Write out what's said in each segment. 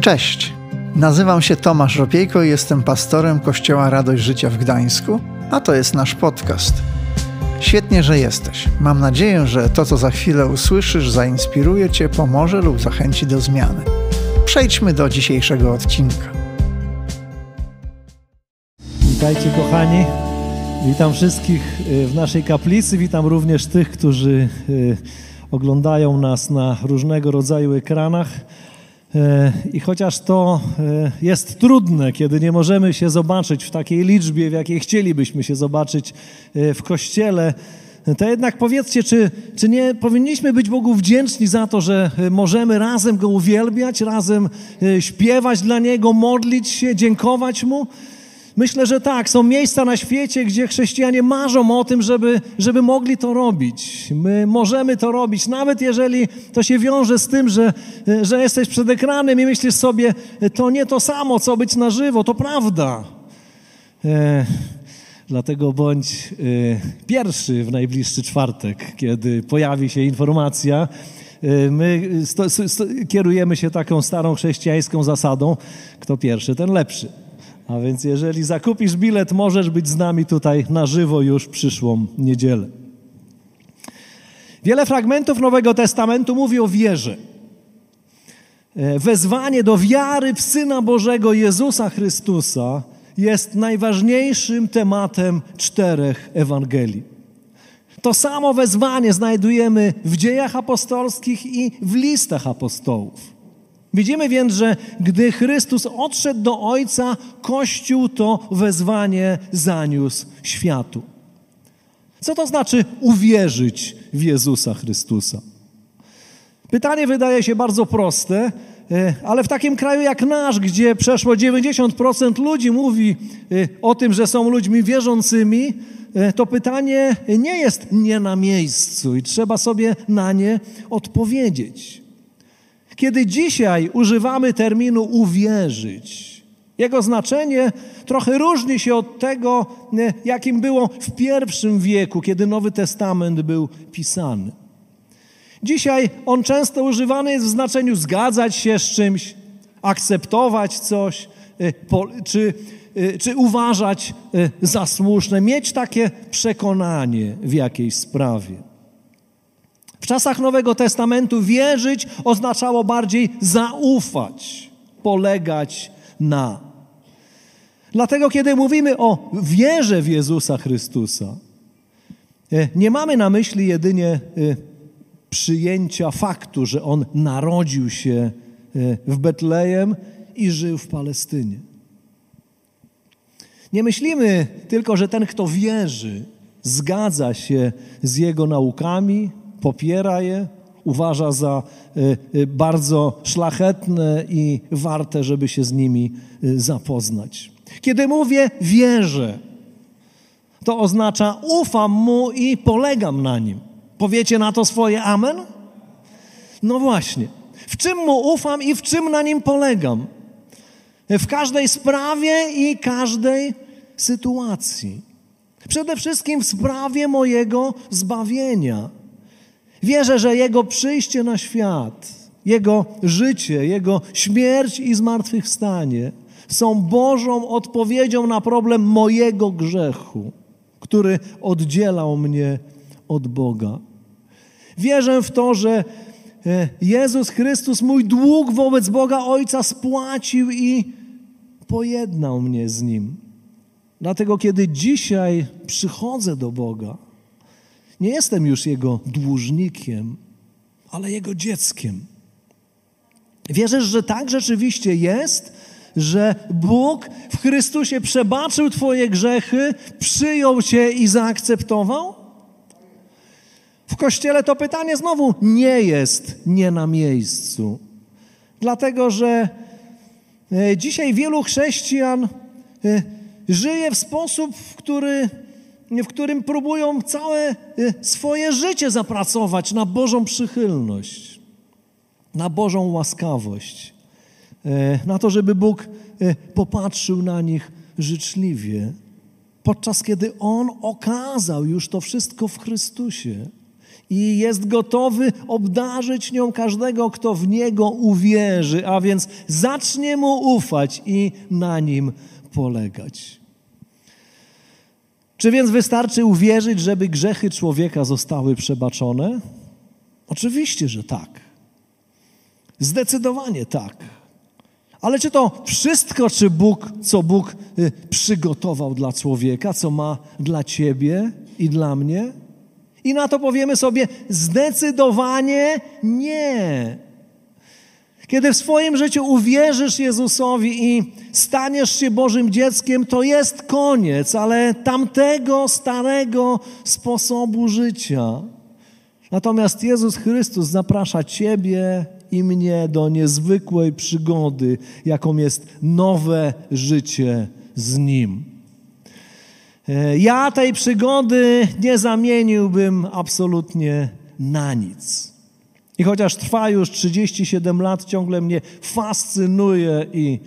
Cześć, nazywam się Tomasz Ropiejko i jestem pastorem Kościoła Radość Życia w Gdańsku, a to jest nasz podcast. Świetnie, że jesteś. Mam nadzieję, że to, co za chwilę usłyszysz, zainspiruje Cię, pomoże lub zachęci do zmiany. Przejdźmy do dzisiejszego odcinka. Witajcie kochani. Witam wszystkich y, w naszej kaplicy. Witam również tych, którzy y, oglądają nas na różnego rodzaju ekranach. Y, I chociaż to jest trudne, kiedy nie możemy się zobaczyć w takiej liczbie, w jakiej chcielibyśmy się zobaczyć w kościele, to jednak powiedzcie, czy, czy nie powinniśmy być Bogu wdzięczni za to, że możemy razem Go uwielbiać, razem śpiewać dla Niego, modlić się, dziękować Mu? Myślę, że tak. Są miejsca na świecie, gdzie chrześcijanie marzą o tym, żeby, żeby mogli to robić. My możemy to robić, nawet jeżeli to się wiąże z tym, że, że jesteś przed ekranem i myślisz sobie, to nie to samo, co być na żywo. To prawda. E, dlatego bądź e, pierwszy w najbliższy czwartek, kiedy pojawi się informacja, e, My sto, sto, kierujemy się taką starą chrześcijańską zasadą: kto pierwszy, ten lepszy. A więc jeżeli zakupisz bilet, możesz być z nami tutaj na żywo już przyszłą niedzielę. Wiele fragmentów Nowego Testamentu mówi o wierze. E, wezwanie do wiary w Syna Bożego Jezusa Chrystusa jest najważniejszym tematem czterech Ewangelii. To samo wezwanie znajdujemy w dziejach apostolskich i w listach apostołów. Widzimy więc, że gdy Chrystus odszedł do Ojca, Kościół to wezwanie zaniósł światu. Co to znaczy uwierzyć w Jezusa Chrystusa? Pytanie wydaje się bardzo proste, e, ale w takim kraju jak nasz, gdzie przeszło 90% ludzi mówi e, o tym, że są ludźmi wierzącymi, e, to pytanie nie jest nie na miejscu i trzeba sobie na nie odpowiedzieć. Kiedy dzisiaj używamy terminu uwierzyć, jego znaczenie trochę różni się od tego, e, jakim było w pierwszym wieku, kiedy Nowy Testament był pisany. Dzisiaj on często używany jest w znaczeniu zgadzać się z czymś, akceptować coś, e, czy, e, czy uważać za słuszne, mieć takie przekonanie w jakiejś sprawie. W czasach Nowego Testamentu wierzyć oznaczało bardziej zaufać, polegać na. Dlatego, kiedy mówimy o wierze w Jezusa Chrystusa, e, nie mamy na myśli jedynie e, przyjęcia faktu, że On narodził się e, w Betlejem i żył w Palestynie. Nie myślimy tylko, że ten, kto wierzy, zgadza się z Jego naukami, popiera je, uważa za y, y, bardzo szlachetne i warte, żeby się z nimi y, zapoznać. Kiedy mówię wierzę, to oznacza ufam mu i polegam na nim. Powiecie na to swoje amen? No właśnie. W czym mu ufam i w czym na nim polegam? W każdej sprawie i każdej sytuacji. Przede wszystkim w sprawie mojego zbawienia. Wierzę, że Jego przyjście na świat, Jego życie, Jego śmierć i zmartwychwstanie są Bożą odpowiedzią na problem mojego grzechu, który oddzielał mnie od Boga. Wierzę w to, że e, Jezus Chrystus mój dług wobec Boga Ojca spłacił i pojednał mnie z Nim. Dlatego, kiedy dzisiaj przychodzę do Boga, nie jestem już Jego dłużnikiem, ale Jego dzieckiem. Wierzysz, że tak rzeczywiście jest, że Bóg w Chrystusie przebaczył Twoje grzechy, przyjął Cię i zaakceptował? W kościele to pytanie znowu nie jest nie na miejscu. Dlatego, że e, dzisiaj wielu chrześcijan e, żyje w sposób, w który w którym próbują całe y, swoje życie zapracować na Bożą przychylność, na Bożą łaskawość, e, na to, żeby Bóg e, popatrzył na nich życzliwie, podczas kiedy On okazał już to wszystko w Chrystusie i jest gotowy obdarzyć nią każdego, kto w Niego uwierzy, a więc zacznie Mu ufać i na Nim polegać. Czy więc wystarczy uwierzyć, żeby grzechy człowieka zostały przebaczone? Oczywiście, że tak. Zdecydowanie tak. Ale czy to wszystko, czy Bóg, co Bóg y, przygotował dla człowieka, co ma dla ciebie i dla mnie? I na to powiemy sobie zdecydowanie nie. Kiedy w swoim życiu uwierzysz Jezusowi i staniesz się Bożym dzieckiem, to jest koniec, ale tamtego starego sposobu życia. Natomiast Jezus Chrystus zaprasza Ciebie i mnie do niezwykłej przygody, jaką jest nowe życie z Nim. E, ja tej przygody nie zamieniłbym absolutnie na nic. I chociaż trwa już 37 lat, ciągle mnie fascynuje i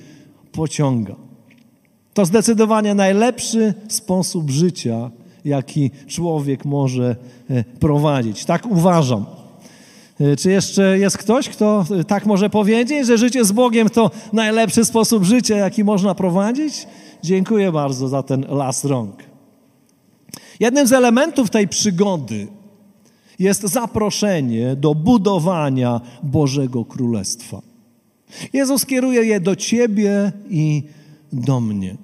pociąga. To zdecydowanie najlepszy sposób życia, jaki człowiek może e, prowadzić. Tak uważam. E, czy jeszcze jest ktoś, kto tak może powiedzieć, że życie z Bogiem to najlepszy sposób życia, jaki można prowadzić? Dziękuję bardzo za ten las rąk. Jednym z elementów tej przygody jest zaproszenie do budowania Bożego Królestwa. Jezus kieruje je do Ciebie i do mnie.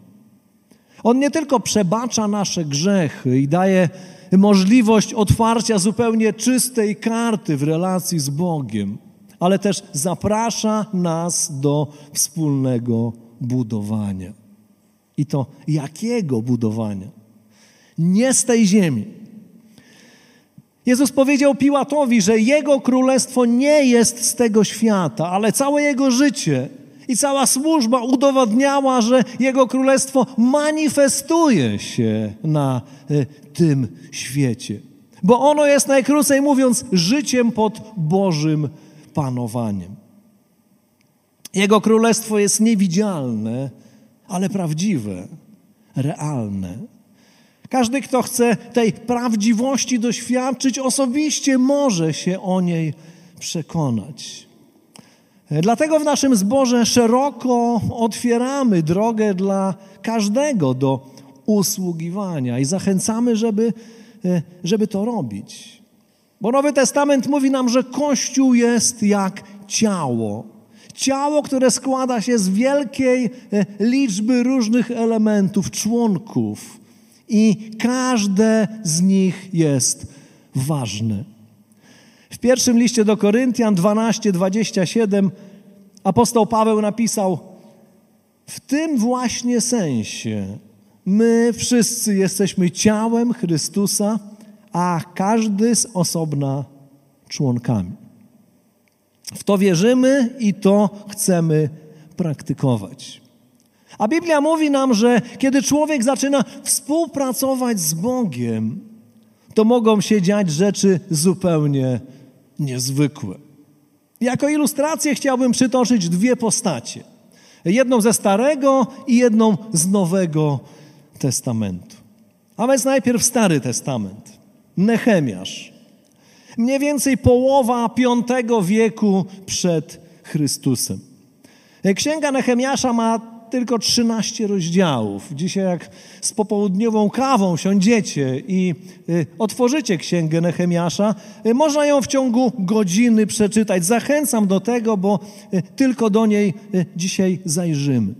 On nie tylko przebacza nasze grzechy i daje możliwość otwarcia zupełnie czystej karty w relacji z Bogiem, ale też zaprasza nas do wspólnego budowania. I to jakiego budowania? Nie z tej ziemi. Jezus powiedział Piłatowi, że jego królestwo nie jest z tego świata, ale całe jego życie i cała służba udowadniała, że Jego Królestwo manifestuje się na e, tym świecie. Bo ono jest najkrócej mówiąc życiem pod Bożym panowaniem. Jego Królestwo jest niewidzialne, ale prawdziwe, realne. Każdy, kto chce tej prawdziwości doświadczyć, osobiście może się o niej przekonać. Dlatego w naszym zborze szeroko otwieramy drogę dla każdego do usługiwania i zachęcamy, żeby, e, żeby to robić. Bo Nowy Testament mówi nam, że Kościół jest jak ciało. Ciało, które składa się z wielkiej e, liczby różnych elementów, członków, i każde z nich jest ważne. W pierwszym liście do Koryntian 12, 27 apostoł Paweł napisał: W tym właśnie sensie my wszyscy jesteśmy ciałem Chrystusa, a każdy z osobna członkami. W to wierzymy i to chcemy praktykować. A Biblia mówi nam, że kiedy człowiek zaczyna współpracować z Bogiem, to mogą się dziać rzeczy zupełnie niezwykłe. Jako ilustrację chciałbym przytoczyć dwie postacie. Jedną ze Starego i jedną z Nowego Testamentu. A więc najpierw Stary Testament. Nehemiasz. Mniej więcej połowa V wieku przed Chrystusem. Księga Nehemiasza ma tylko 13 rozdziałów. Dzisiaj jak z popołudniową kawą siądziecie i y, otworzycie księgę Nehemiasza, y, można ją w ciągu godziny przeczytać. Zachęcam do tego, bo y, tylko do niej dzisiaj zajrzymy.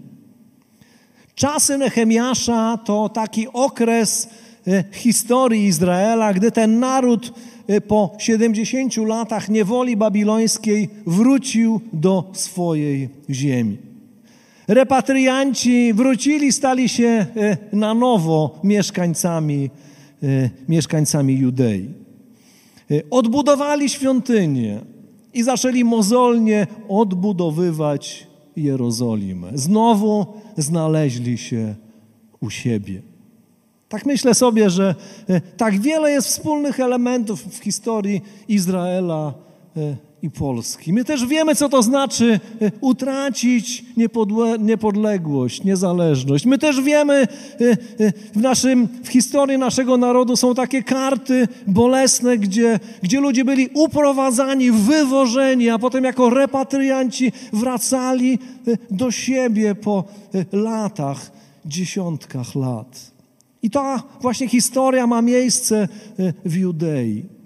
Czasy Nehemiasza to taki okres historii Izraela, gdy ten naród po 70 latach niewoli babilońskiej wrócił do swojej ziemi. Repatrianci wrócili, stali się e, na nowo mieszkańcami, e, mieszkańcami Judei. E, odbudowali świątynię i zaczęli mozolnie odbudowywać Jerozolimę. Znowu znaleźli się u siebie. Tak myślę sobie, że tak wiele jest wspólnych elementów w historii Izraela i Polski. My też wiemy, co to znaczy e, utracić niepodległość, niezależność. My też wiemy, e, e, w, naszym, w historii naszego narodu są takie karty bolesne, gdzie, gdzie ludzie byli uprowadzani, wywożeni, a potem jako repatrianci wracali do siebie po latach, dziesiątkach lat. I ta właśnie historia ma miejsce w Judei.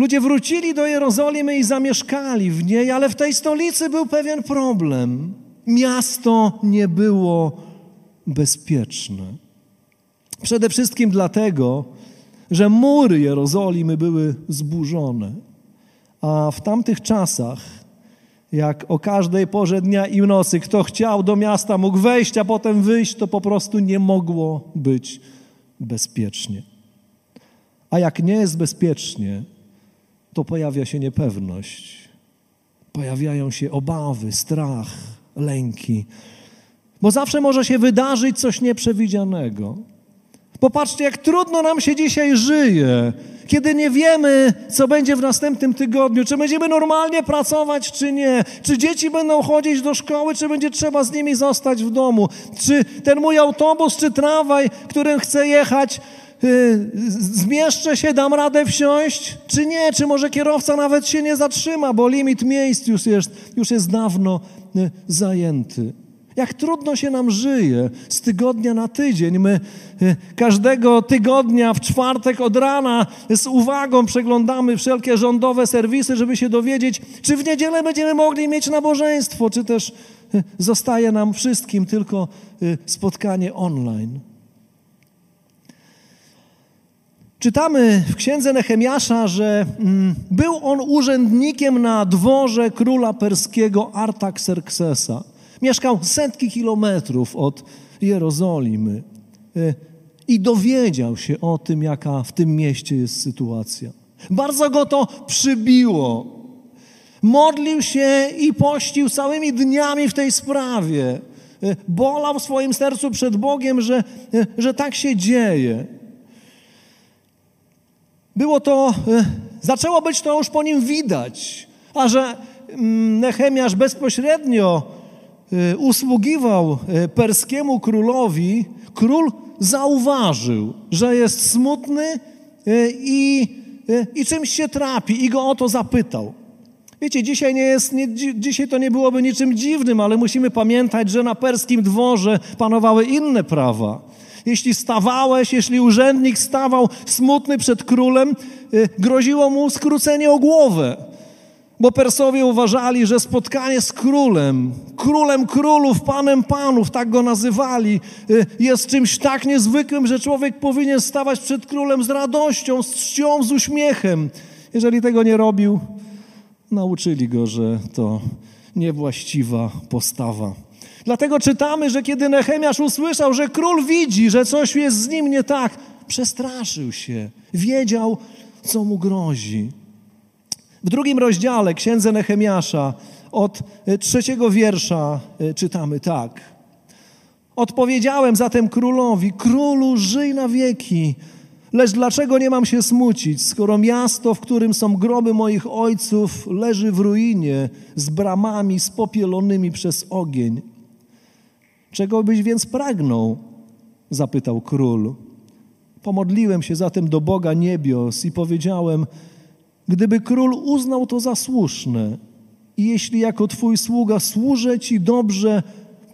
Ludzie wrócili do Jerozolimy i zamieszkali w niej, ale w tej stolicy był pewien problem. Miasto nie było bezpieczne. Przede wszystkim dlatego, że mury Jerozolimy były zburzone. A w tamtych czasach, jak o każdej porze dnia i nocy, kto chciał do miasta mógł wejść, a potem wyjść, to po prostu nie mogło być bezpiecznie. A jak nie jest bezpiecznie, to pojawia się niepewność, pojawiają się obawy, strach, lęki, bo zawsze może się wydarzyć coś nieprzewidzianego. Popatrzcie, jak trudno nam się dzisiaj żyje, kiedy nie wiemy, co będzie w następnym tygodniu, czy będziemy normalnie pracować, czy nie, czy dzieci będą chodzić do szkoły, czy będzie trzeba z nimi zostać w domu, czy ten mój autobus, czy tramwaj, którym chcę jechać, Y, zmieszczę się, dam radę wsiąść, czy nie, czy może kierowca nawet się nie zatrzyma, bo limit miejsc już jest, już jest dawno y, zajęty. Jak trudno się nam żyje z tygodnia na tydzień. My y, każdego tygodnia w czwartek od rana z uwagą przeglądamy wszelkie rządowe serwisy, żeby się dowiedzieć, czy w niedzielę będziemy mogli mieć nabożeństwo, czy też zostaje nam wszystkim tylko spotkanie online. Czytamy w księdze Nehemiasza, że mm, był on urzędnikiem na dworze króla perskiego Artaxerxesa. Mieszkał setki kilometrów od Jerozolimy e, i dowiedział się o tym, jaka w tym mieście jest sytuacja. Bardzo go to przybiło. Modlił się i pościł całymi dniami w tej sprawie. E, bolał w swoim sercu przed Bogiem, że, e, że tak się dzieje. Było to, e, zaczęło być to już po nim widać, a że mm, Nehemiasz bezpośrednio e, usługiwał e, perskiemu królowi, król zauważył, że jest smutny i, i czymś się trapi i go o to zapytał. Wiecie, dzisiaj, nie jest, nie, dzisiaj to nie byłoby niczym dziwnym, ale musimy pamiętać, że na perskim dworze panowały inne prawa. Jeśli stawałeś, jeśli urzędnik stawał smutny przed królem, y, groziło mu skrócenie o głowę. Bo Persowie uważali, że spotkanie z królem, królem królów, panem panów, tak go nazywali, y, jest czymś tak niezwykłym, że człowiek powinien stawać przed królem z radością, z czcią, z uśmiechem. Jeżeli tego nie robił, nauczyli go, że to niewłaściwa postawa. Dlatego czytamy, że kiedy Nehemiasz usłyszał, że król widzi, że coś jest z nim nie tak, przestraszył się, wiedział, co mu grozi. W drugim rozdziale księdze Nehemiasza od e, trzeciego wiersza e, czytamy tak. Odpowiedziałem zatem królowi, królu żyj na wieki, lecz dlaczego nie mam się smucić, skoro miasto, w którym są groby moich ojców, leży w ruinie z bramami spopielonymi przez ogień. Czego byś więc pragnął? zapytał król. Pomodliłem się zatem do Boga niebios i powiedziałem: Gdyby król uznał to za słuszne, i jeśli jako Twój sługa służę Ci dobrze,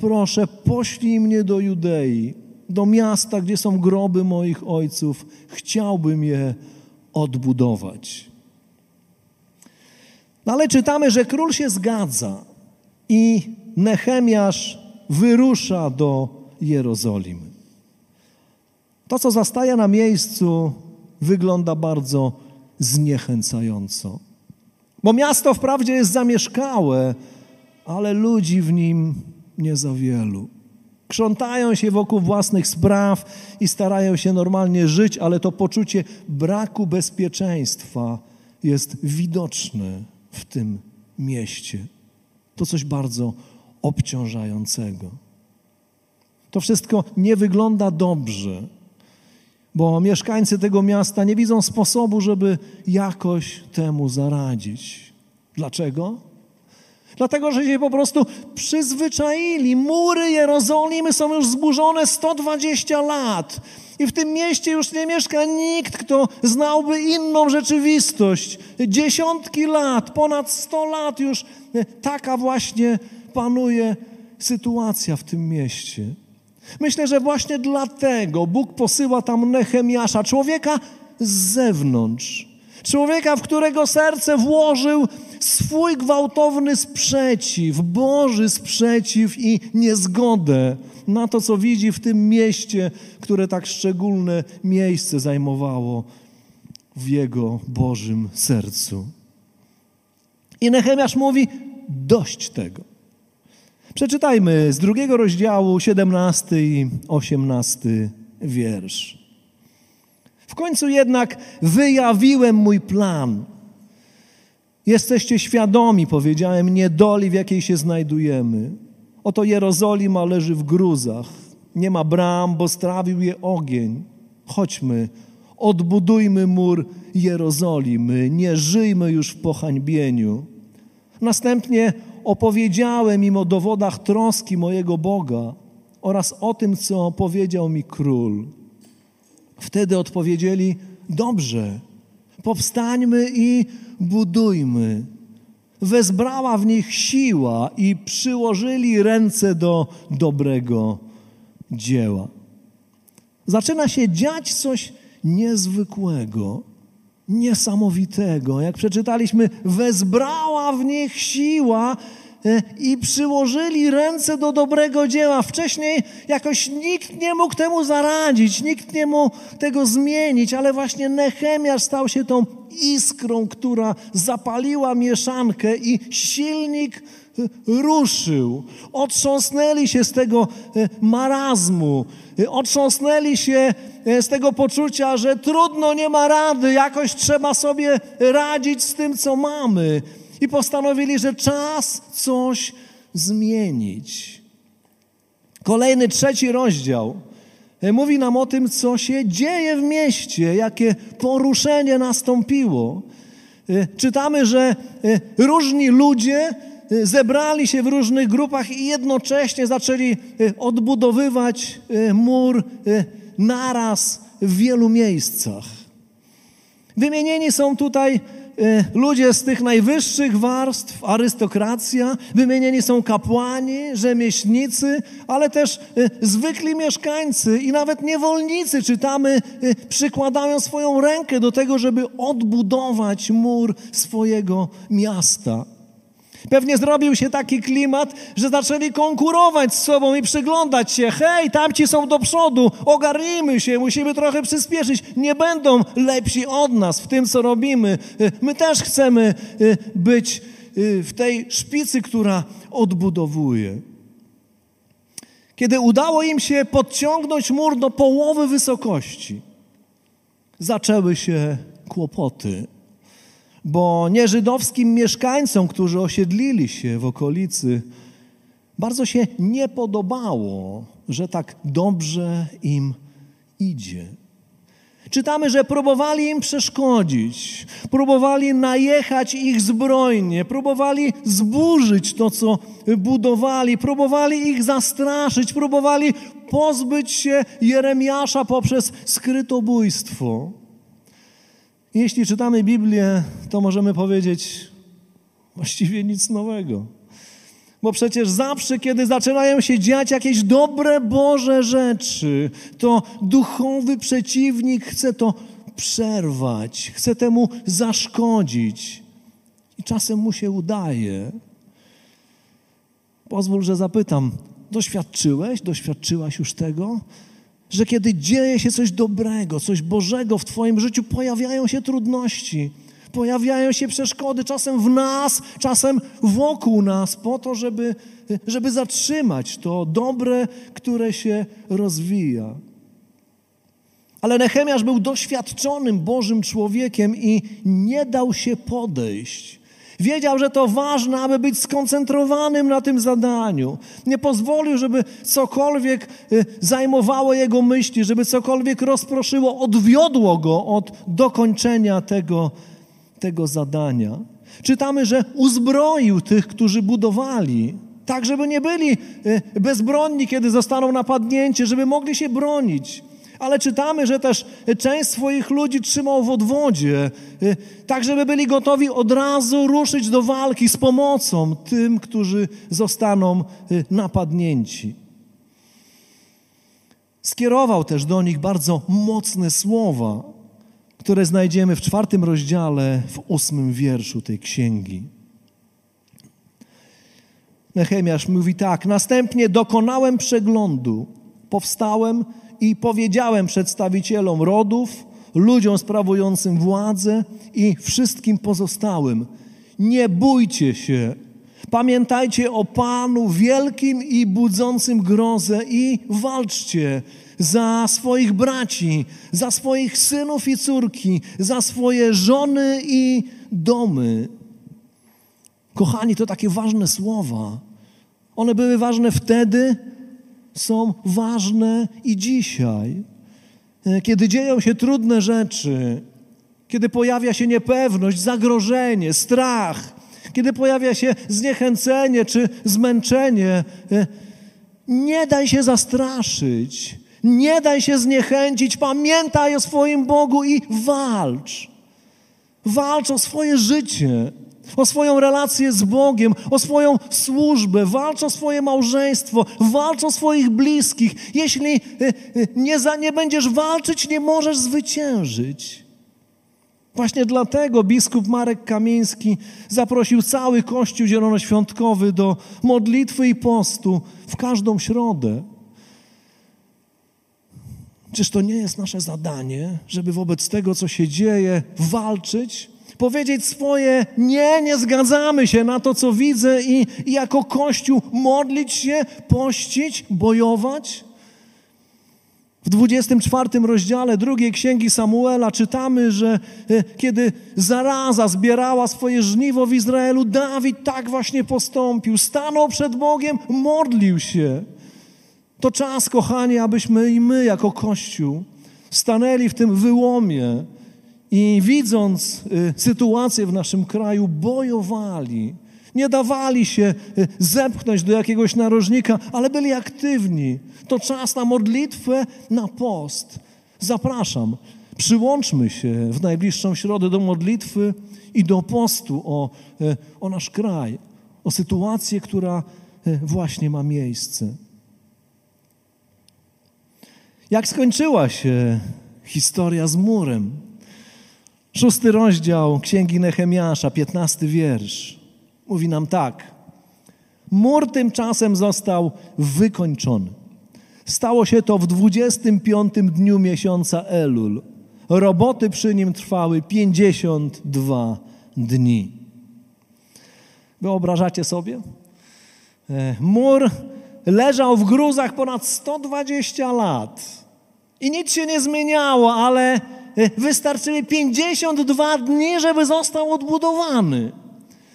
proszę, poślij mnie do Judei, do miasta, gdzie są groby moich ojców. Chciałbym je odbudować. No ale czytamy, że król się zgadza i Nehemiasz wyrusza do Jerozolimy. To, co zastaje na miejscu, wygląda bardzo zniechęcająco. Bo miasto wprawdzie jest zamieszkałe, ale ludzi w nim nie za wielu. Krzątają się wokół własnych spraw i starają się normalnie żyć, ale to poczucie braku bezpieczeństwa jest widoczne w tym mieście. To coś bardzo obciążającego. To wszystko nie wygląda dobrze, bo mieszkańcy tego miasta nie widzą sposobu, żeby jakoś temu zaradzić. Dlaczego? Dlatego, że się po prostu przyzwyczaili. Mury Jerozolimy są już zburzone 120 lat. I w tym mieście już nie mieszka nikt, kto znałby inną rzeczywistość. Dziesiątki lat, ponad 100 lat już taka właśnie panuje sytuacja w tym mieście. Myślę, że właśnie dlatego Bóg posyła tam Nehemiasza, człowieka z zewnątrz. Człowieka, w którego serce włożył swój gwałtowny sprzeciw, Boży sprzeciw i niezgodę na to, co widzi w tym mieście, które tak szczególne miejsce zajmowało w jego Bożym sercu. I Nehemiasz mówi: dość tego. Przeczytajmy z drugiego rozdziału, 17 i 18 wiersz. W końcu jednak wyjawiłem mój plan. Jesteście świadomi, powiedziałem, niedoli, w jakiej się znajdujemy. Oto Jerozolima leży w gruzach. Nie ma bram, bo strawił je ogień. Chodźmy, odbudujmy mur Jerozolimy, nie żyjmy już w pohańbieniu. Następnie opowiedziałem im o dowodach troski mojego Boga oraz o tym, co powiedział mi król. Wtedy odpowiedzieli: Dobrze, powstańmy i budujmy. Wezbrała w nich siła i przyłożyli ręce do dobrego dzieła. Zaczyna się dziać coś niezwykłego, niesamowitego. Jak przeczytaliśmy, wezbrała w nich siła E, i przyłożyli ręce do dobrego dzieła. Wcześniej jakoś nikt nie mógł temu zaradzić, nikt nie mógł tego zmienić, ale właśnie Nehemiasz stał się tą iskrą, która zapaliła mieszankę i silnik e, ruszył. Otrząsnęli się z tego e, marazmu, otrząsnęli się z tego poczucia, że trudno, nie ma rady, jakoś trzeba sobie radzić z tym, co mamy i postanowili, że czas coś zmienić. Kolejny, trzeci rozdział e, mówi nam o tym, co się dzieje w mieście, jakie poruszenie nastąpiło. E, czytamy, że e, różni ludzie zebrali się w różnych grupach i jednocześnie zaczęli odbudowywać mur naraz w wielu miejscach. Wymienieni są tutaj Y, ludzie z tych najwyższych warstw, arystokracja, wymienieni są kapłani, rzemieślnicy, ale też y, zwykli mieszkańcy i nawet niewolnicy, czytamy, y, przykładają swoją rękę do tego, żeby odbudować mur swojego miasta. Pewnie zrobił się taki klimat, że zaczęli konkurować z sobą i przyglądać się. Hej, tamci są do przodu, ogarnijmy się, musimy trochę przyspieszyć. Nie będą lepsi od nas w tym, co robimy. My też chcemy y, być y, w tej szpicy, która odbudowuje. Kiedy udało im się podciągnąć mur do połowy wysokości, zaczęły się kłopoty bo nieżydowskim mieszkańcom, którzy osiedlili się w okolicy, bardzo się nie podobało, że tak dobrze im idzie. Czytamy, że próbowali im przeszkodzić, próbowali najechać ich zbrojnie, próbowali zburzyć to, co budowali, próbowali ich zastraszyć, próbowali pozbyć się Jeremiasza poprzez skrytobójstwo. Jeśli czytamy Biblię, to możemy powiedzieć właściwie nic nowego. Bo przecież zawsze, kiedy zaczynają się dziać jakieś dobre Boże rzeczy, to duchowy przeciwnik chce to przerwać, chce temu zaszkodzić. I czasem mu się udaje. Pozwól, że zapytam: doświadczyłeś, doświadczyłaś już tego? Że kiedy dzieje się coś dobrego, coś Bożego w Twoim życiu, pojawiają się trudności, pojawiają się przeszkody, czasem w nas, czasem wokół nas, po to, żeby, żeby zatrzymać to dobre, które się rozwija. Ale Nehemiasz był doświadczonym Bożym człowiekiem i nie dał się podejść. Wiedział, że to ważne, aby być skoncentrowanym na tym zadaniu. Nie pozwolił, żeby cokolwiek y, zajmowało jego myśli, żeby cokolwiek rozproszyło, odwiodło go od dokończenia tego, tego zadania. Czytamy, że uzbroił tych, którzy budowali, tak żeby nie byli y, bezbronni, kiedy zostaną napadnięci, żeby mogli się bronić. Ale czytamy, że też część swoich ludzi trzymał w odwodzie, y, tak żeby byli gotowi od razu ruszyć do walki z pomocą tym, którzy zostaną y, napadnięci. Skierował też do nich bardzo mocne słowa, które znajdziemy w czwartym rozdziale, w ósmym wierszu tej księgi. Nehemiasz mówi tak: Następnie dokonałem przeglądu, powstałem i powiedziałem przedstawicielom rodów, ludziom sprawującym władzę i wszystkim pozostałym: Nie bójcie się. Pamiętajcie o Panu wielkim i budzącym grozę i walczcie za swoich braci, za swoich synów i córki, za swoje żony i domy. Kochani, to takie ważne słowa. One były ważne wtedy, są ważne i dzisiaj. E, kiedy dzieją się trudne rzeczy, kiedy pojawia się niepewność, zagrożenie, strach, kiedy pojawia się zniechęcenie czy zmęczenie, e, nie daj się zastraszyć, nie daj się zniechęcić, pamiętaj o swoim Bogu i walcz. Walcz o swoje życie o swoją relację z Bogiem, o swoją służbę, walcz o swoje małżeństwo, walcz o swoich bliskich. Jeśli e, e, nie, za, nie będziesz walczyć, nie możesz zwyciężyć. Właśnie dlatego biskup Marek Kamiński zaprosił cały Kościół Zielonoświątkowy do modlitwy i postu w każdą środę. Czyż to nie jest nasze zadanie, żeby wobec tego, co się dzieje, walczyć? Powiedzieć swoje nie, nie zgadzamy się na to, co widzę i, i jako Kościół modlić się, pościć, bojować. W 24 rozdziale drugiej księgi Samuela czytamy, że e, kiedy zaraza zbierała swoje żniwo w Izraelu, Dawid tak właśnie postąpił. Stanął przed Bogiem, modlił się. To czas, kochani, abyśmy i my jako Kościół stanęli w tym wyłomie, i widząc y, sytuację w naszym kraju, bojowali. Nie dawali się y, zepchnąć do jakiegoś narożnika, ale byli aktywni. To czas na modlitwę, na post. Zapraszam, przyłączmy się w najbliższą środę do modlitwy i do postu o, y, o nasz kraj, o sytuację, która właśnie ma miejsce. Jak skończyła się historia z murem? Szósty rozdział Księgi Nehemiasza, piętnasty wiersz. Mówi nam tak. Mur tymczasem został wykończony. Stało się to w 25 dniu miesiąca Elul. Roboty przy nim trwały 52 dni. Wyobrażacie sobie? E, mur leżał w gruzach ponad 120 lat i nic się nie zmieniało, ale wystarczyły 52 dni, żeby został odbudowany.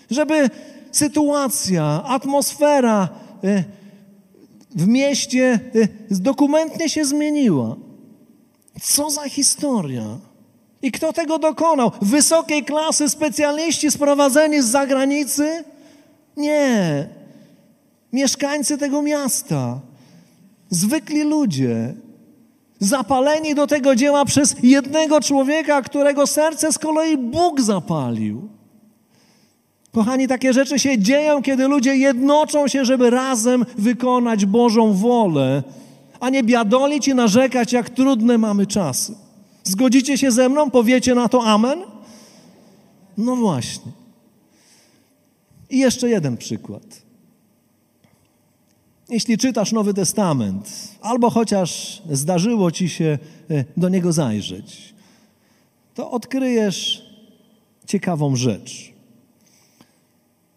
Żeby sytuacja, atmosfera y, w mieście y, dokumentnie się zmieniła. Co za historia. I kto tego dokonał? Wysokiej klasy specjaliści sprowadzeni z zagranicy? Nie. Mieszkańcy tego miasta. Zwykli ludzie, zapaleni do tego dzieła przez jednego człowieka, którego serce z kolei Bóg zapalił. Kochani, takie rzeczy się dzieją, kiedy ludzie jednoczą się, żeby razem wykonać Bożą wolę, a nie biadolić i narzekać, jak trudne mamy czasy. Zgodzicie się ze mną? Powiecie na to amen? No właśnie. I jeszcze jeden przykład. Jeśli czytasz Nowy Testament, albo chociaż zdarzyło ci się e, do niego zajrzeć, to odkryjesz ciekawą rzecz.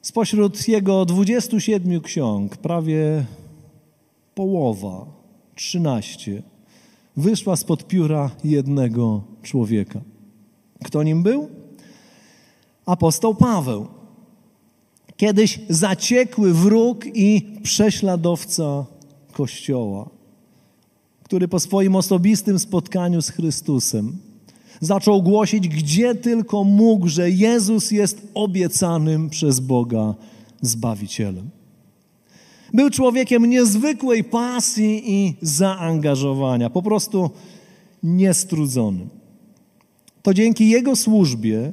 Spośród jego 27 ksiąg, prawie połowa, 13, wyszła spod pióra jednego człowieka. Kto nim był? Apostoł Paweł. Kiedyś zaciekły wróg i prześladowca Kościoła, który po swoim osobistym spotkaniu z Chrystusem zaczął głosić, gdzie tylko mógł, że Jezus jest obiecanym przez Boga Zbawicielem. Był człowiekiem niezwykłej pasji i zaangażowania, po prostu niestrudzonym. To dzięki jego służbie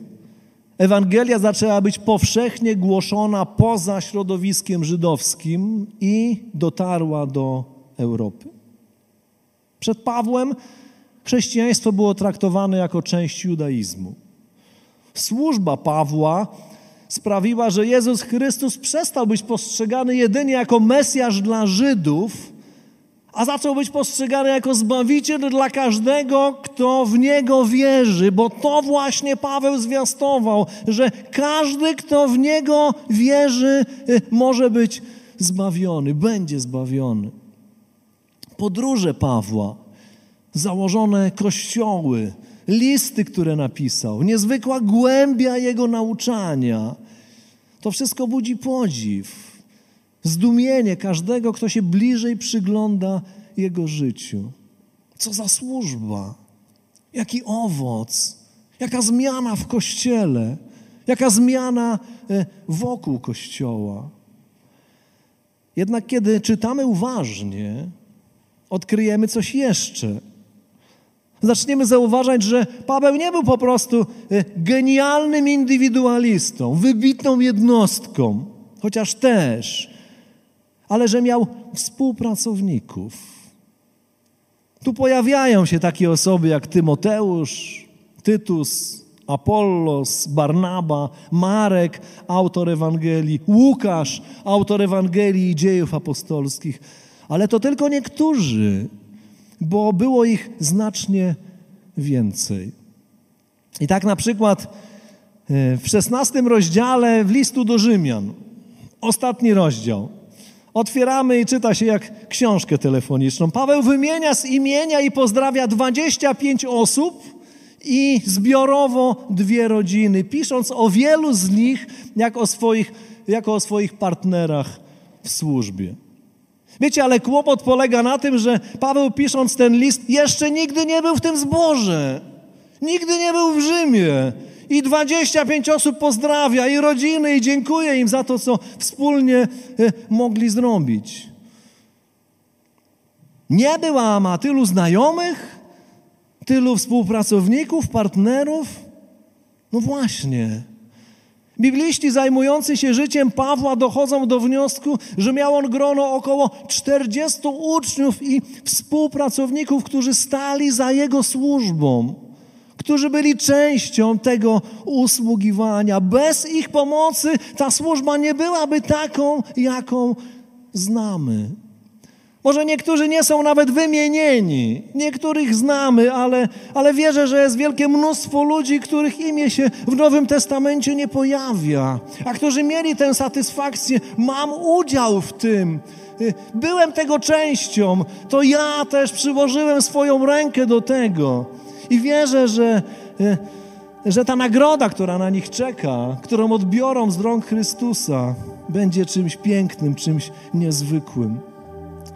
Ewangelia zaczęła być powszechnie głoszona poza środowiskiem żydowskim i dotarła do Europy. Przed Pawłem chrześcijaństwo było traktowane jako część judaizmu. Służba Pawła sprawiła, że Jezus Chrystus przestał być postrzegany jedynie jako Mesjasz dla Żydów, a zaczął być postrzegany jako Zbawiciel dla każdego, kto w Niego wierzy, bo to właśnie Paweł zwiastował, że każdy, kto w Niego wierzy, y, może być zbawiony, będzie zbawiony. Podróże Pawła, założone kościoły, listy, które napisał, niezwykła głębia jego nauczania, to wszystko budzi podziw, zdumienie każdego, kto się bliżej przygląda jego życiu. Co za służba, jaki owoc, jaka zmiana w kościele, jaka zmiana e, wokół kościoła. Jednak kiedy czytamy uważnie, odkryjemy coś jeszcze zaczniemy zauważać, że Paweł nie był po prostu e, genialnym indywidualistą, wybitną jednostką, chociaż też, ale że miał współpracowników. Tu pojawiają się takie osoby jak Tymoteusz, Tytus, Apollos, Barnaba, Marek, autor Ewangelii, Łukasz, autor Ewangelii i dziejów apostolskich. Ale to tylko niektórzy bo było ich znacznie więcej. I tak na przykład e, w szesnastym rozdziale w listu do Rzymian, ostatni rozdział, otwieramy i czyta się jak książkę telefoniczną. Paweł wymienia z imienia i pozdrawia 25 osób i zbiorowo dwie rodziny, pisząc o wielu z nich jak o swoich, jako o swoich partnerach w służbie. Wiecie, ale kłopot polega na tym, że Paweł pisząc ten list jeszcze nigdy nie był w tym zborze. Nigdy nie był w Rzymie. I 25 osób pozdrawia, i rodziny, i dziękuję im za to, co wspólnie e, mogli zrobić. Nie była ma tylu znajomych, tylu współpracowników, partnerów. No właśnie. Bibliści zajmujący się życiem Pawła dochodzą do wniosku, że miał on grono około 40 uczniów i współpracowników, którzy stali za jego służbą, którzy byli częścią tego usługiwania. Bez ich pomocy ta służba nie byłaby taką, jaką znamy. Może niektórzy nie są nawet wymienieni, niektórych znamy, ale, ale wierzę, że jest wielkie mnóstwo ludzi, których imię się w Nowym Testamencie nie pojawia, a którzy mieli tę satysfakcję. Mam udział w tym. Y, byłem tego częścią, to ja też przyłożyłem swoją rękę do tego. I wierzę, że, y, że ta nagroda, która na nich czeka, którą odbiorą z rąk Chrystusa, będzie czymś pięknym, czymś niezwykłym.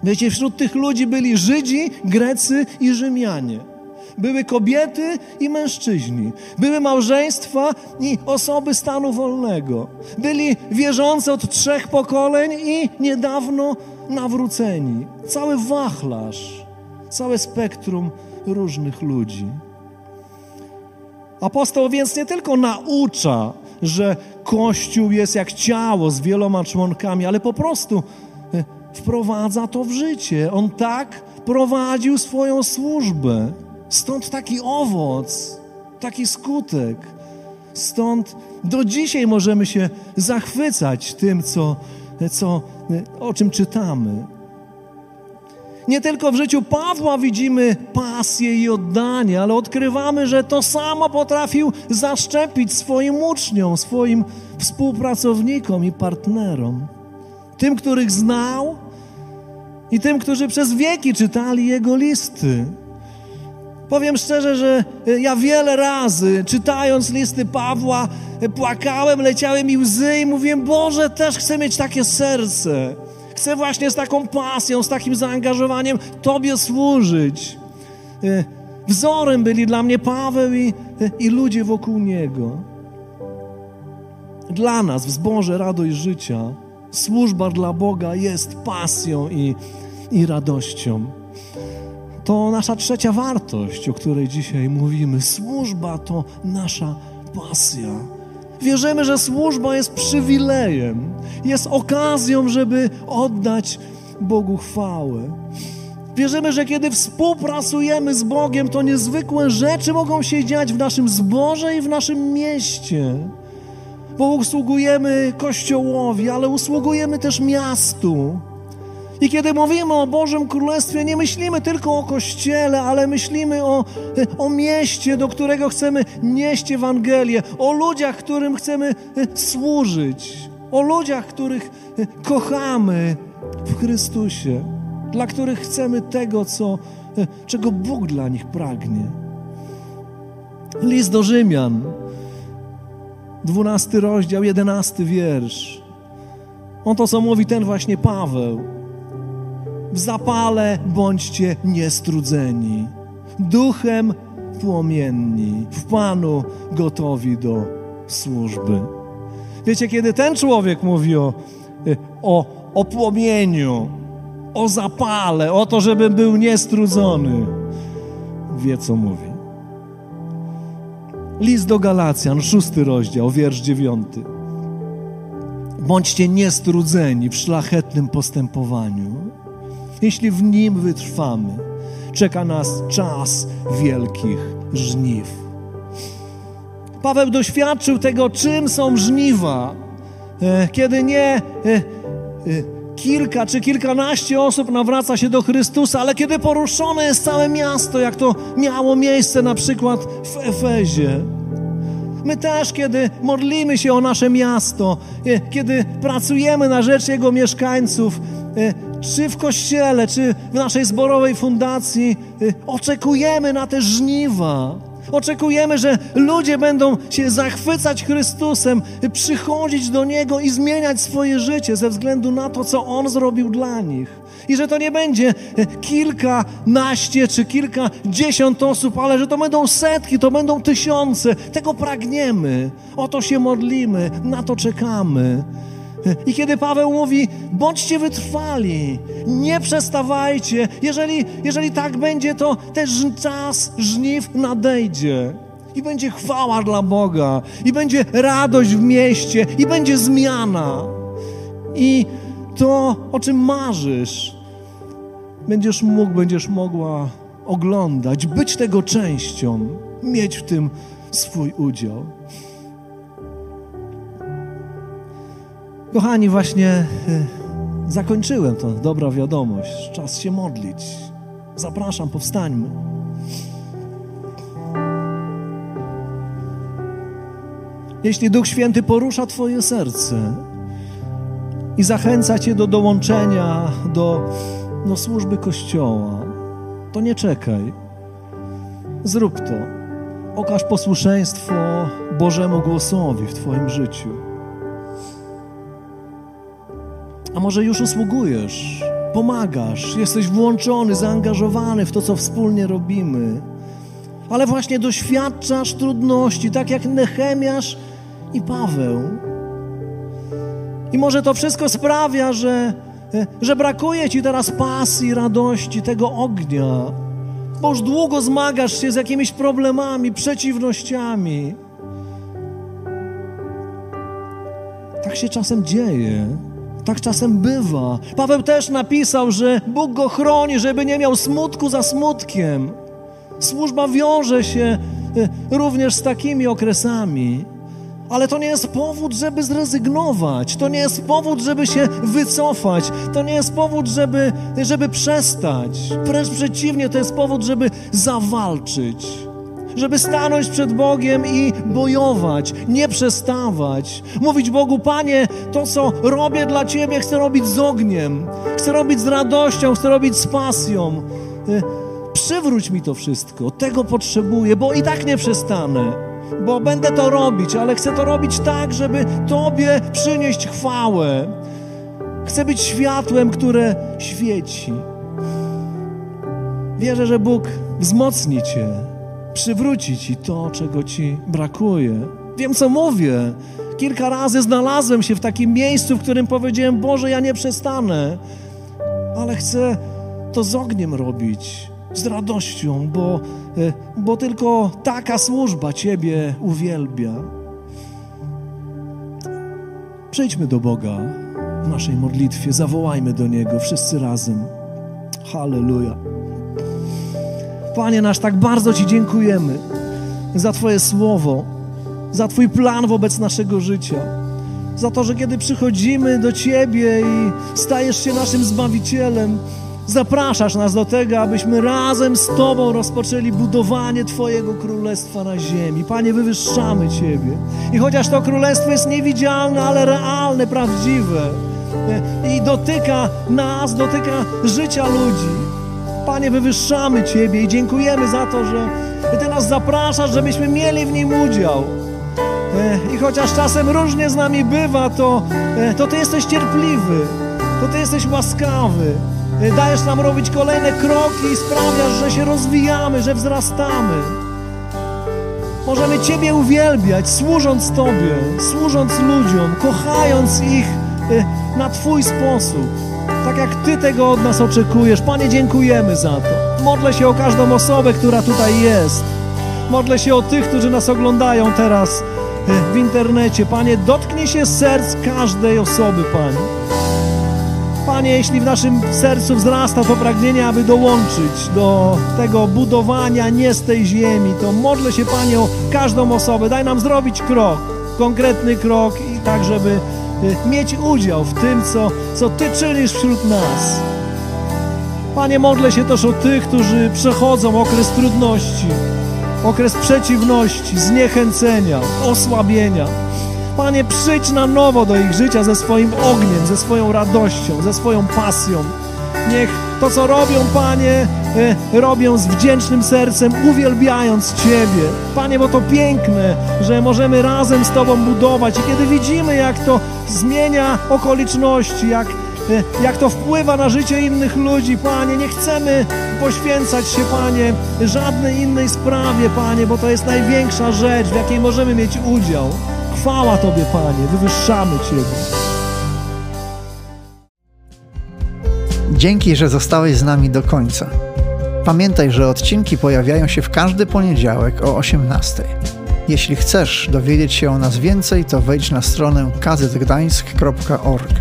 Wiecie, wśród tych ludzi byli Żydzi, Grecy i Rzymianie. Były kobiety i mężczyźni. Były małżeństwa i osoby stanu wolnego. Byli wierzący od trzech pokoleń i niedawno nawróceni. Cały wachlarz, całe spektrum różnych ludzi. Apostoł więc nie tylko naucza, że Kościół jest jak ciało z wieloma członkami, ale po prostu wprowadza to w życie. On tak prowadził swoją służbę. Stąd taki owoc, taki skutek. Stąd do dzisiaj możemy się zachwycać tym, co, co, o czym czytamy. Nie tylko w życiu Pawła widzimy pasję i oddanie, ale odkrywamy, że to samo potrafił zaszczepić swoim uczniom, swoim współpracownikom i partnerom. Tym, których znał, i tym, którzy przez wieki czytali Jego listy. Powiem szczerze, że ja wiele razy czytając listy Pawła płakałem, leciały mi łzy i mówiłem, Boże, też chcę mieć takie serce. Chcę właśnie z taką pasją, z takim zaangażowaniem Tobie służyć. E, wzorem byli dla mnie Paweł i, i ludzie wokół niego. Dla nas w zborze radość życia, służba dla Boga jest pasją i, i radością. To nasza trzecia wartość, o której dzisiaj mówimy. Służba to nasza pasja. Wierzymy, że służba jest przywilejem, jest okazją, żeby oddać Bogu chwałę. Wierzymy, że kiedy współpracujemy z Bogiem, to niezwykłe rzeczy mogą się dziać w naszym zborze i w naszym mieście. Bo usługujemy Kościołowi, ale usługujemy też miastu. I kiedy mówimy o Bożym Królestwie, nie myślimy tylko o Kościele, ale myślimy o, o mieście, do którego chcemy nieść Ewangelię, o ludziach, którym chcemy e, służyć, o ludziach, których e, kochamy w Chrystusie, dla których chcemy tego, co, e, czego Bóg dla nich pragnie. List do Rzymian, dwunasty rozdział, jedenasty wiersz. On to, co mówi ten właśnie Paweł w zapale bądźcie niestrudzeni, duchem płomienni, w Panu gotowi do służby. Wiecie, kiedy ten człowiek mówi o, o, o płomieniu, o zapale, o to, żeby był niestrudzony, wie co mówi. List do Galacjan, szósty rozdział, wiersz dziewiąty. Bądźcie niestrudzeni w szlachetnym postępowaniu jeśli w nim wytrwamy, czeka nas czas wielkich żniw. Paweł doświadczył tego, czym są żniwa, e, kiedy nie e, e, kilka czy kilkanaście osób nawraca się do Chrystusa, ale kiedy poruszone jest całe miasto, jak to miało miejsce na przykład w Efezie. My też, kiedy modlimy się o nasze miasto, kiedy pracujemy na rzecz jego mieszkańców, czy w kościele, czy w naszej zborowej fundacji, y, oczekujemy na te żniwa. Oczekujemy, że ludzie będą się zachwycać Chrystusem, y, przychodzić do Niego i zmieniać swoje życie ze względu na to, co On zrobił dla nich. I że to nie będzie y, kilkanaście czy kilkadziesiąt osób, ale że to będą setki, to będą tysiące. Tego pragniemy, o to się modlimy, na to czekamy. I kiedy Paweł mówi, bądźcie wytrwali, nie przestawajcie, jeżeli, jeżeli tak będzie, to też czas żniw nadejdzie. I będzie chwała dla Boga, i będzie radość w mieście, i będzie zmiana. I to, o czym marzysz, będziesz mógł, będziesz mogła oglądać, być tego częścią, mieć w tym swój udział. Kochani, właśnie e, zakończyłem to. Dobra wiadomość. Czas się modlić. Zapraszam, powstańmy. Jeśli Duch Święty porusza Twoje serce i zachęca Cię do dołączenia do, do służby Kościoła, to nie czekaj. Zrób to. Okaż posłuszeństwo Bożemu głosowi w Twoim życiu. A może już usługujesz, pomagasz, jesteś włączony, zaangażowany w to, co wspólnie robimy, ale właśnie doświadczasz trudności, tak jak Nehemiasz i Paweł. I może to wszystko sprawia, że, że brakuje ci teraz pasji, radości, tego ognia, bo już długo zmagasz się z jakimiś problemami, przeciwnościami. Tak się czasem dzieje. Tak czasem bywa. Paweł też napisał, że Bóg go chroni, żeby nie miał smutku za smutkiem. Służba wiąże się e, również z takimi okresami. Ale to nie jest powód, żeby zrezygnować. To nie jest powód, żeby się wycofać. To nie jest powód, żeby, żeby przestać. Wręcz przeciwnie, to jest powód, żeby zawalczyć żeby stanąć przed Bogiem i bojować, nie przestawać. Mówić Bogu, Panie, to co robię dla Ciebie, chcę robić z ogniem, chcę robić z radością, chcę robić z pasją. Y, przywróć mi to wszystko, tego potrzebuję, bo i tak nie przestanę. bo będę to robić, ale chcę to robić tak, żeby Tobie przynieść chwałę. Chcę być światłem, które świeci. Wierzę, że Bóg wzmocni Cię, przywróci Ci to, czego Ci brakuje. Wiem, co mówię. Kilka razy znalazłem się w takim miejscu, w którym powiedziałem: Boże, ja nie przestanę, ale chcę to z ogniem robić, z radością, bo, e, bo tylko taka służba Ciebie uwielbia. Przejdźmy do Boga w naszej modlitwie, zawołajmy do Niego wszyscy razem. Halleluja. Panie nasz, tak bardzo Ci dziękujemy za Twoje słowo, za Twój plan wobec naszego życia, za to, że kiedy przychodzimy do Ciebie i stajesz się naszym Zbawicielem, zapraszasz nas do tego, abyśmy razem z Tobą rozpoczęli budowanie Twojego Królestwa na ziemi. Panie, wywyższamy Ciebie. I chociaż to Królestwo jest niewidzialne, ale realne, prawdziwe i dotyka nas, dotyka życia ludzi, Panie, wywyższamy Ciebie i dziękujemy za to, że Ty nas zapraszasz, żebyśmy mieli w nim udział. E, I chociaż czasem różnie z nami bywa, to, e, to Ty jesteś cierpliwy, to Ty jesteś łaskawy. E, dajesz nam robić kolejne kroki i sprawiasz, że się rozwijamy, że wzrastamy. Możemy Ciebie uwielbiać, służąc Tobie, służąc ludziom, kochając ich na Twój sposób tak jak Ty tego od nas oczekujesz. Panie, dziękujemy za to. Modlę się o każdą osobę, która tutaj jest. Modlę się o tych, którzy nas oglądają teraz e, w internecie. Panie, dotknij się serc każdej osoby, Panie. Panie, jeśli w naszym sercu wzrasta to pragnienie, aby dołączyć do tego budowania nie z tej ziemi, to modlę się, Panie, o każdą osobę. Daj nam zrobić krok, konkretny krok i tak, żeby mieć udział w tym, co, co Ty czynisz wśród nas. Panie, modlę się też o tych, którzy przechodzą okres trudności, okres przeciwności, zniechęcenia, osłabienia. Panie, przyjdź na nowo do ich życia ze swoim ogniem, ze swoją radością, ze swoją pasją. Niech to, co robią, Panie, robią z wdzięcznym sercem, uwielbiając Ciebie. Panie, bo to piękne, że możemy razem z Tobą budować i kiedy widzimy, jak to zmienia okoliczności, jak, e, jak to wpływa na życie innych ludzi, Panie, nie chcemy poświęcać się, Panie, żadnej innej sprawie, Panie, bo to jest największa rzecz, w jakiej możemy mieć udział. Chwała Tobie, Panie, wywyższamy Ciebie. Dzięki, że zostałeś z nami do końca. Pamiętaj, że odcinki pojawiają się w każdy poniedziałek o 18. Jeśli chcesz dowiedzieć się o nas więcej, to wejdź na stronę kazetgdańsk.org.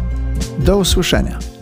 Do usłyszenia.